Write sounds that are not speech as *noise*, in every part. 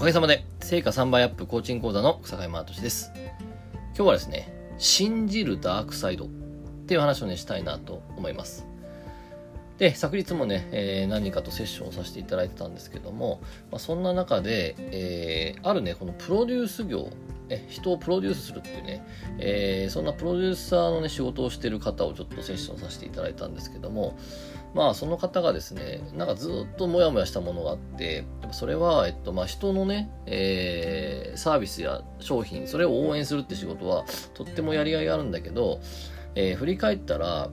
かげさまで、成果3倍アップコーチング講座の草山敏です。今日はですね、信じるダークサイドっていう話をね、したいなと思います。で、昨日もね、えー、何かとセッションをさせていただいてたんですけども、まあ、そんな中で、えー、あるね、このプロデュース業え人をプロデュースするっていうね、えー、そんなプロデューサーのね、仕事をしてる方をちょっとセッションさせていただいたんですけども、まあ、その方がですね、なんかずっとモヤモヤしたものがあって、それは、えっと、まあ、人のね、えー、サービスや商品、それを応援するって仕事は、とってもやりがいがあるんだけど、えー、振り返ったら、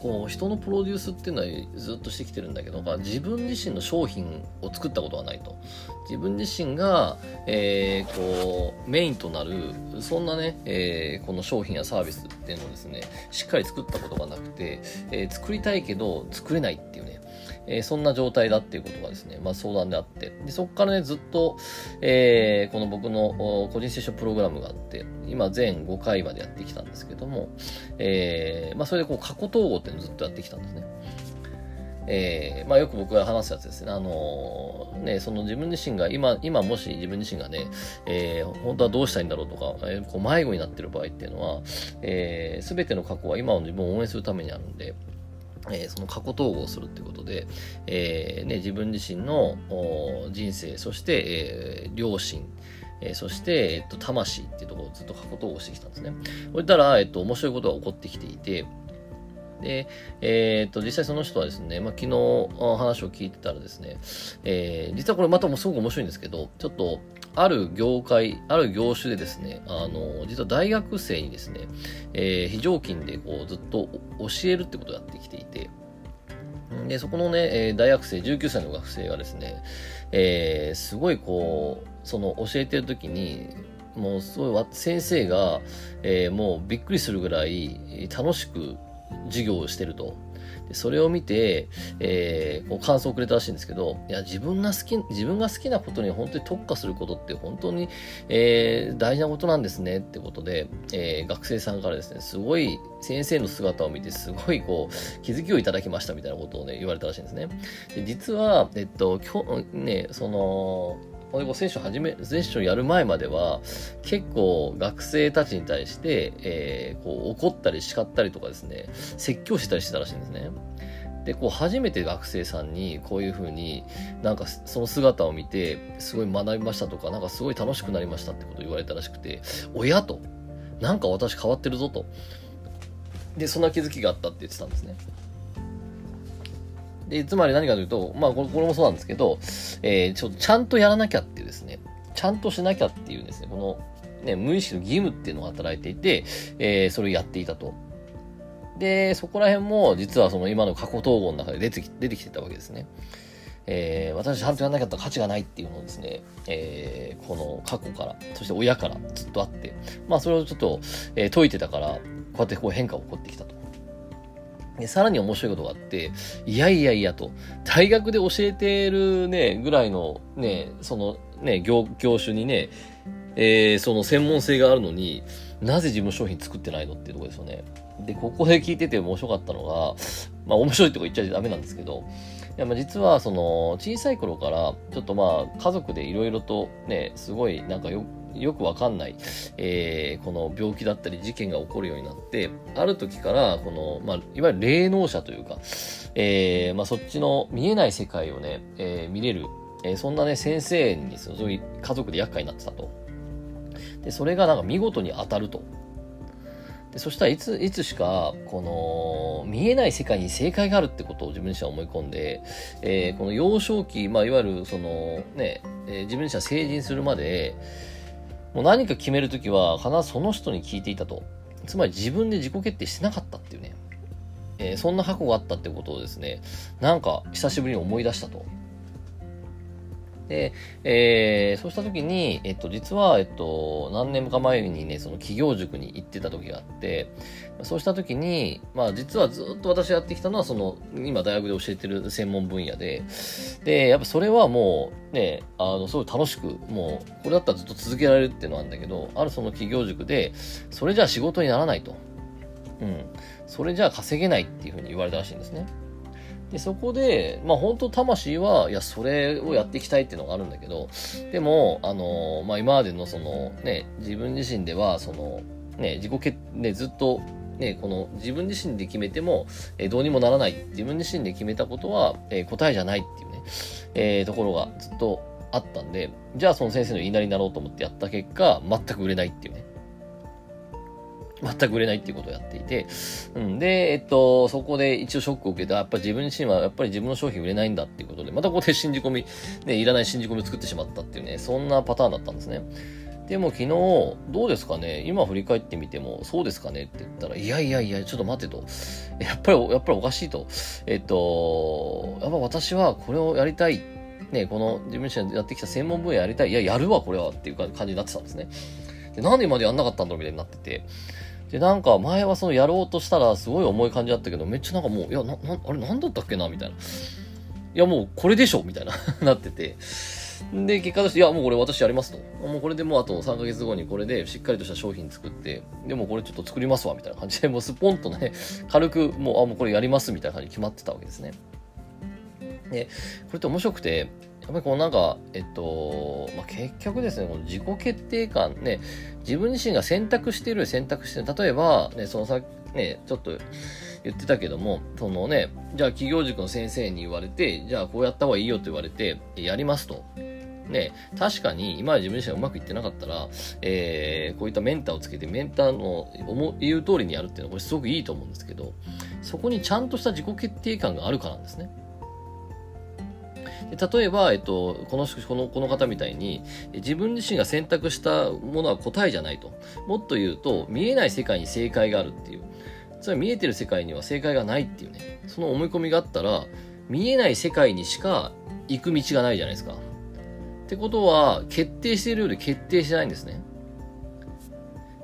こう人のプロデュースっていうのはずっとしてきてるんだけど、まあ、自分自身の商品を作ったことはないと。自分自身が、えー、こうメインとなるそんなね、えー、この商品やサービスっていうのをですねしっかり作ったことがなくて、えー、作りたいけど作れないっていうねえー、そんな状態だっていうことがですね、まあ、相談であって、でそこからね、ずっと、えー、この僕の個人セッションプログラムがあって、今全5回までやってきたんですけども、えー、まあ、それでこう過去統合っていうのをずっとやってきたんですね。えー、まあよく僕が話すやつですね。あのー、ね、その自分自身が今、今もし自分自身がね、えー、本当はどうしたいんだろうとか、え、こう迷子になってる場合っていうのは、えー、全ての過去は今の自分を応援するためにあるんで、えー、その過去統合するってことで、えーね、自分自身の人生、そして、えー、両親、えー、そして、えっと、魂っていうところをずっと過去統合してきたんですね。そしたら、えっと、面白いことが起こってきていて、で、えー、っと、実際その人はですね、まあ、昨日話を聞いてたらですね、えー、実はこれまたもすごく面白いんですけど、ちょっと、ある業界、ある業種でですね、あの、実は大学生にですね、えー、非常勤でこうずっと教えるってことをやってきていて、で、そこのね、大学生、19歳の学生がですね、えー、すごいこう、その教えてる時に、もうすごい先生が、えー、もうびっくりするぐらい楽しく授業をしてると。でそれを見て、えー、こう感想をくれたらしいんですけど、いや、自分が好き、自分が好きなことに本当に特化することって本当に、えー、大事なことなんですねってことで、えー、学生さんからですね、すごい先生の姿を見て、すごいこう、気づきをいただきましたみたいなことをね、言われたらしいんですね。で実は、えっと、今日、ね、その、このセッション始め、セッションやる前までは、結構学生たちに対して、えー、こう怒ったり叱ったりとかですね、説教したりしてたらしいんですね。で、こう初めて学生さんにこういうふうになんかその姿を見てすごい学びましたとか、なんかすごい楽しくなりましたってことを言われたらしくて、親と、なんか私変わってるぞと。で、そんな気づきがあったって言ってたんですね。で、つまり何かというと、まあこれもそうなんですけど、えー、ちょっとちゃんとやらなきゃっていうですね、ちゃんとしなきゃっていうですね、この、ね、無意識の義務っていうのが働いていて、えー、それをやっていたと。で、そこら辺も実はその今の過去統合の中で出てき出てきてたわけですね。えー、私ちゃんとやらなきゃったら価値がないっていうのをですね、えー、この過去から、そして親からずっとあって、まあそれをちょっと、えー、解いてたから、こうやってこう変化が起こってきたと。で、さらに面白いことがあって、いやいやいやと、大学で教えてるね、ぐらいのね、そのね、業、業種にね、えー、その専門性があるのに、なぜ自分商品作ってないのっていうところですよね。で、ここで聞いてて面白かったのが、まあ面白いってこと言っちゃダメなんですけど、いやまあ実はその小さい頃からちょっとまあ家族でいろいろとね、すごいなんかよよくわかんない、えー、この病気だったり事件が起こるようになって、ある時から、この、まあ、いわゆる霊能者というか、えー、まあ、そっちの見えない世界をね、えー、見れる、えー、そんなね、先生に、そういう家族で厄介になってたと。で、それがなんか見事に当たると。でそしたらいつ、いつしか、この、見えない世界に正解があるってことを自分自身は思い込んで、えー、この幼少期、まあ、いわゆる、その、ね、えー、自分自身は成人するまで、もう何か決めるときは必ずその人に聞いていたと。つまり自分で自己決定してなかったっていうね。えー、そんな過去があったってことをですね、なんか久しぶりに思い出したと。で、えー、そうした時に、えっと、実は、えっと、何年か前にね、その企業塾に行ってた時があって、そうした時に、まあ実はずっと私やってきたのは、その、今大学で教えてる専門分野で、で、やっぱそれはもう、ね、あの、すごい楽しく、もう、これだったらずっと続けられるっていうのはあるんだけど、あるその企業塾で、それじゃあ仕事にならないと。うん。それじゃあ稼げないっていうふうに言われたらしいんですね。で、そこで、まあ本当魂は、いや、それをやっていきたいっていうのがあるんだけど、でも、あの、まあ今までのその、ね、自分自身では、その、ね、自己決、ね、ずっと、ね、この自分自身で決めても、えー、どうにもならない。自分自身で決めたことは、えー、答えじゃないっていうね、えー、ところがずっとあったんで、じゃあその先生の言いなりになろうと思ってやった結果、全く売れないっていうね。全く売れないっていうことをやっていて、うん。で、えっと、そこで一応ショックを受けて、やっぱり自分自身はやっぱり自分の商品売れないんだっていうことで、またここで信じ込み、ね、いらない信じ込みを作ってしまったっていうね、そんなパターンだったんですね。でも昨日、どうですかね？今振り返ってみても、そうですかね？って言ったら、いやいやいや、ちょっと待ってと。やっぱり、やっぱりおかしいと。えっと、やっぱ私はこれをやりたい。ね、この自分自身やってきた専門分野やりたい。いや、やるわ、これはっていう感じになってたんですね。で、なんで今までやんなかったんだろうみたいになってて。で、なんか前はそのやろうとしたらすごい重い感じだったけど、めっちゃなんかもう、いや、な、な、あれなんだったっけな？みたいな。いや、もうこれでしょ？みたいな *laughs* なってて。で、結果として、いや、もうこれ私やりますと。もうこれでもうあと3ヶ月後にこれでしっかりとした商品作って、でもこれちょっと作りますわ、みたいな感じで、もうスポンとね、軽く、もう、あ、もうこれやります、みたいな感じで決まってたわけですね。で、これって面白くて、やっぱりこのなんか、えっと、まあ、結局ですね、この自己決定感ね、自分自身が選択している、選択してる。例えば、ね、そのさ、ね、ちょっと言ってたけども、そのね、じゃあ企業塾の先生に言われて、じゃあこうやった方がいいよと言われて、やりますと。ね、確かに今まで自分自身がうまくいってなかったら、えー、こういったメンターをつけてメンターの思言う通りにやるっていうのはこれすごくいいと思うんですけど、そこにちゃんとした自己決定感があるからなんですね。で例えば、えっと、このこのこの方みたいに自分自身が選択したものは答えじゃないと。もっと言うと見えない世界に正解があるっていう。つまり見えてる世界には正解がないっていうね。その思い込みがあったら見えない世界にしか行く道がないじゃないですか。ってことは決定しているようで決定してないんですね。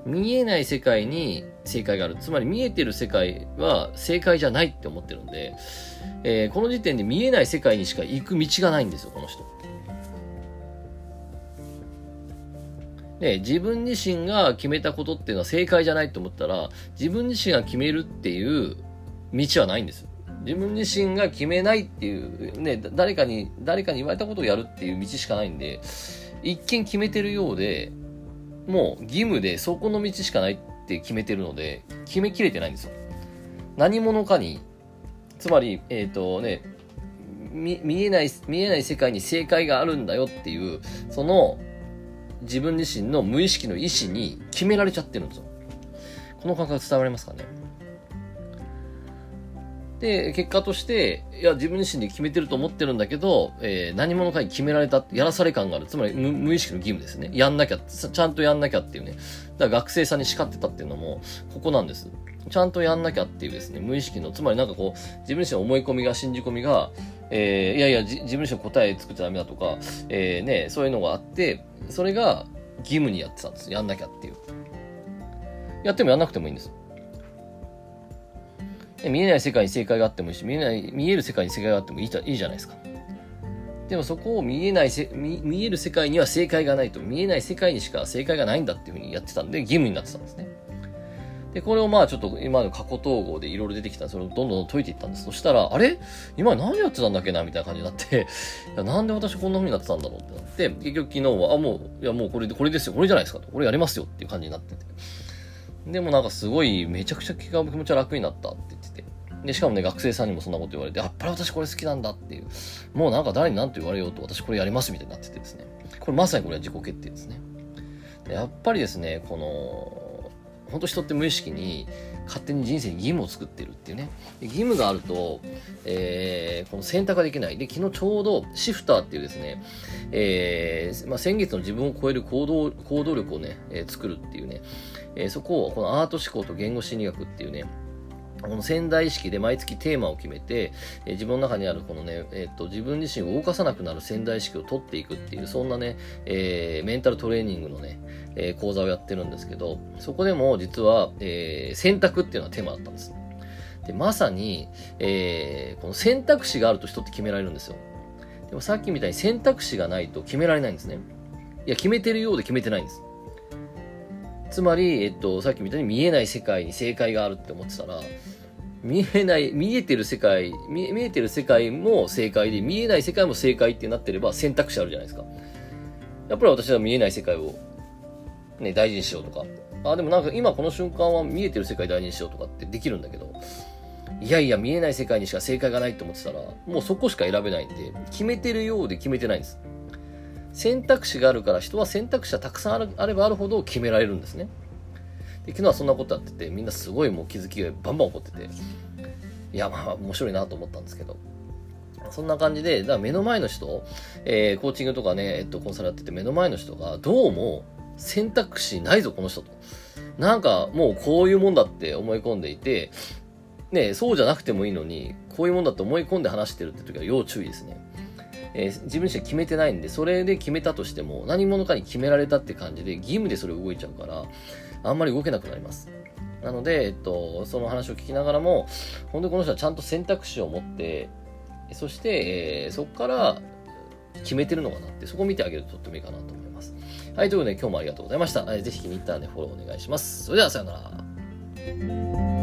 見えない世界に正解がある。つまり見えてる世界は正解じゃないって思ってるんで、えー、この時点で見えない世界にしか行く道がないんですよ、この人。で、自分自身が決めたことっていうのは正解じゃないと思ったら、自分自身が決めるっていう道はないんです。自分自身が決めないっていう、ね、誰かに、誰かに言われたことをやるっていう道しかないんで、一見決めてるようで、もう義務でそこの道しかないっって決めてるので、決めきれてないんですよ。何者かに、つまり、えっ、ー、とね、見見えない、見えない世界に正解があるんだよっていう、その自分自身の無意識の意思に決められちゃってるんですよ。この感覚伝わりますかね？で、結果として、いや、自分自身で決めてると思ってるんだけど、えー、何者かに決められた、やらされ感がある。つまり無意識の義務ですね。やんなきゃ、ちゃんとやんなきゃっていうね。だから学生さんに叱ってたっていうのも、ここなんです。ちゃんとやんなきゃっていうですね、無意識の、つまりなんかこう、自分自身の思い込みが、信じ込みが、えー、いやいや、自分自身の答え作っちゃダメだとか、えー、ね、そういうのがあって、それが義務にやってたんです。やんなきゃっていう。やってもやんなくてもいいんです。見えない世界に正解があってもいいし、見えない、見える世界に正解があってもいいいいじゃないですか。でもそこを見えないせ見、見える世界には正解がないと、見えない世界にしか正解がないんだっていうふうにやってたんで、義務になってたんですね。で、これをまあちょっと今の過去統合でいろいろ出てきたそれをどんどん解いていったんです。そしたら、あれ？今何やってたんだっけなみたいな感じになって、*laughs* いやなんで私こんな風になってたんだろうってなって、結局昨日は、あ、もう、いやもうこれで、これですよ、これじゃないですかと。これやりますよっていう感じになってて。でもなんかすごい、めちゃくちゃ気が気持ちは楽になったって言って。で、しかもね、学生さんにもそんなこと言われて、やっぱり私これ好きなんだっていう。もうなんか誰に何と言われようと私これやりますみたいになっててですね。これまさにこれは自己決定ですね。でやっぱりですね、この、本当人って無意識に勝手に人生に義務を作ってるっていうね。義務があると、えー、この選択ができない。で、昨日ちょうどシフターっていうですね、えー、まあ、先月の自分を超える行動、行動力をね、えー、作るっていうね、えそこをこのアート思考と言語心理学っていうね、この仙台意識で毎月テーマを決めて、え、自分の中にあるこのね、えー、っと、自分自身を動かさなくなる仙台意識を取っていくっていう、そんなね、えー、メンタルトレーニングのね、え講座をやってるんですけど、そこでも実は、え選択っていうのはテーマだったんです。で、まさに、えこの選択肢があると人って決められるんですよ。でもさっきみたいに選択肢がないと決められないんですね。いや、決めてるようで決めてないんです。つまり、えっと、さっきみたいに見えない世界に正解があるって思ってたら、見えない、見えてる世界、見見えてる世界も正解で、見えない世界も正解ってなってれば選択肢あるじゃないですか。やっぱり私は見えない世界を、ね、大事にしようとか。あ、でもなんか今この瞬間は見えてる世界大事にしようとかってできるんだけど、いやいや見えない世界にしか正解がないと思ってたら、もうそこしか選べないんで、決めてるようで決めてないんです。選択肢があるから人は選択肢がたくさんあるあればあるほど決められるんですね。で昨日はそんなことやっててみんなすごいもう気づきがバンバン起こってていやまあ面白いなと思ったんですけどそんな感じで、だから目の前の人、えー、コーチングとかね、えっと、コンサルやってて目の前の人が、どうも選択肢ないぞ、この人と。なんか、もうこういうもんだって思い込んでいて、ね、そうじゃなくてもいいのに、こういうもんだって思い込んで話してるって時は要注意ですね。えー、自分自身決めてないんで、それで決めたとしても、何者かに決められたって感じで、義務でそれ動いちゃうから、あんまり動けなくなります。なので、えっと、その話を聞きながらも、本当にこの人はちゃんと選択肢を持って、そして、えー、そこから決めてるのかなって、そこを見てあげるととってもいいかなと思います。はい、ということで今日もありがとうございました。ぜひ気に入ったらね、フォローお願いします。それではさようなら。